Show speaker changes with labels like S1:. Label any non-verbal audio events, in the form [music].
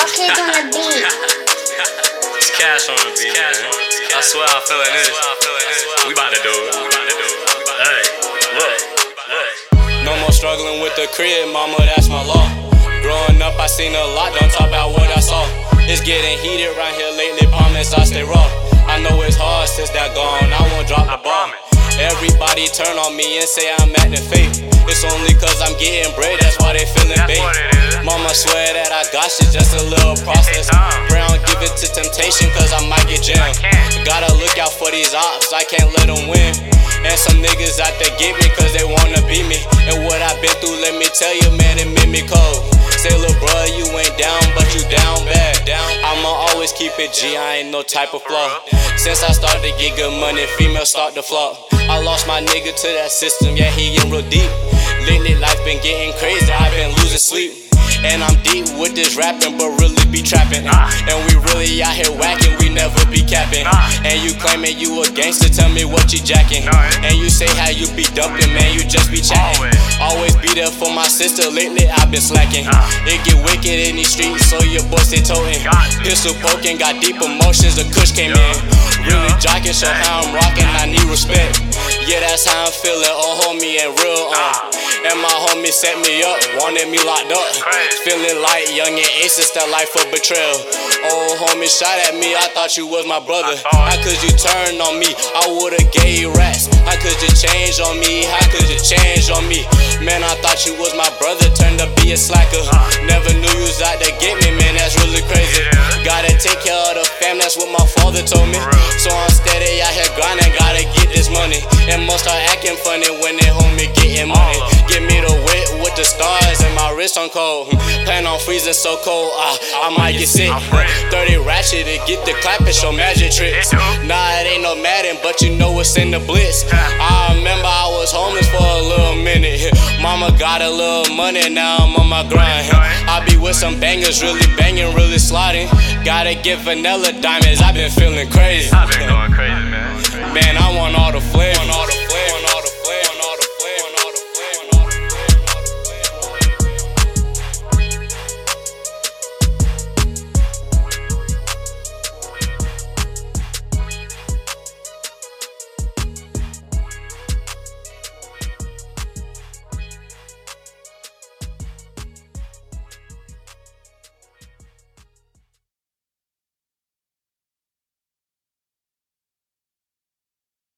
S1: Okay, on the beat.
S2: It's cash on the beat, man. I swear I'm feeling this. We about to do it. We bout to do it. Hey, look, look.
S3: No more struggling with the crib, mama, that's my law. Growing up, I seen a lot, don't talk about what I saw. It's getting heated right here lately, promise I stay raw. I know it's hard since that gone, I won't drop the bomb. Everybody turn on me and say I'm acting fake. It's only cause I'm getting bread, process. Don't give it to temptation cause I might get jammed. Gotta look out for these ops, I can't let them win. And some niggas out there get me cause they wanna beat me. And what I've been through, let me tell you, man, it made me cold. Say, little bro, you ain't down, but you down bad. Down. I'ma always keep it G, I ain't no type of flaw. Since I started to get good money, females start to flop. I lost my nigga to that system, yeah, he in real deep. Lately, life been getting crazy, I've been losing sleep. And I'm deep with this rapping, but really be trapping. And we really out here whacking, we never be capping. And you claiming you a gangster, tell me what you jacking. And you say how you be dumping, man, you just be chatting. Always be there for my sister, lately I've been slacking. It get wicked in these streets, so your boy stay toting. Pistol poking, got deep emotions, the kush came in. Really jocking, show how I'm rocking, I need respect. Yeah, that's how I'm feeling, oh homie, and real on. And my homie set me up, wanted me locked up. Feeling like young and aces, that life of betrayal. Old homie shot at me, I thought you was my brother. How could you turn on me? I would've gave rats. How could you change on me? How could you change on me? Man, I thought you was my brother, turned to be a slacker. Never knew you was out to get me, man, that's really crazy. Gotta take care of the fam, that's what my father told me. So I'm steady out here grinding, gotta get this money. And most start acting funny when they homie getting money. The stars and my wrist on cold. Hmm, plan on freezing so cold, I, I might get sick. 30 ratchet to get the clap and show magic tricks. Nah, it ain't no Madden, but you know what's in the blitz. I remember I was homeless for a little minute. [laughs] Mama got a little money, now I'm on my grind. I be with some bangers, really banging, really sliding. Gotta get vanilla diamonds, I've been feeling crazy.